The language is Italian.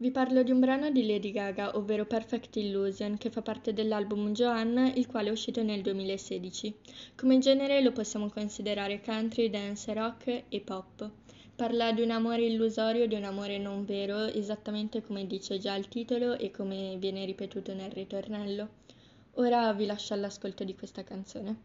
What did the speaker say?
Vi parlo di un brano di Lady Gaga, ovvero Perfect Illusion, che fa parte dell'album Joanne, il quale è uscito nel 2016. Come genere lo possiamo considerare country, dance, rock e pop. Parla di un amore illusorio, di un amore non vero, esattamente come dice già il titolo e come viene ripetuto nel ritornello. Ora vi lascio all'ascolto di questa canzone.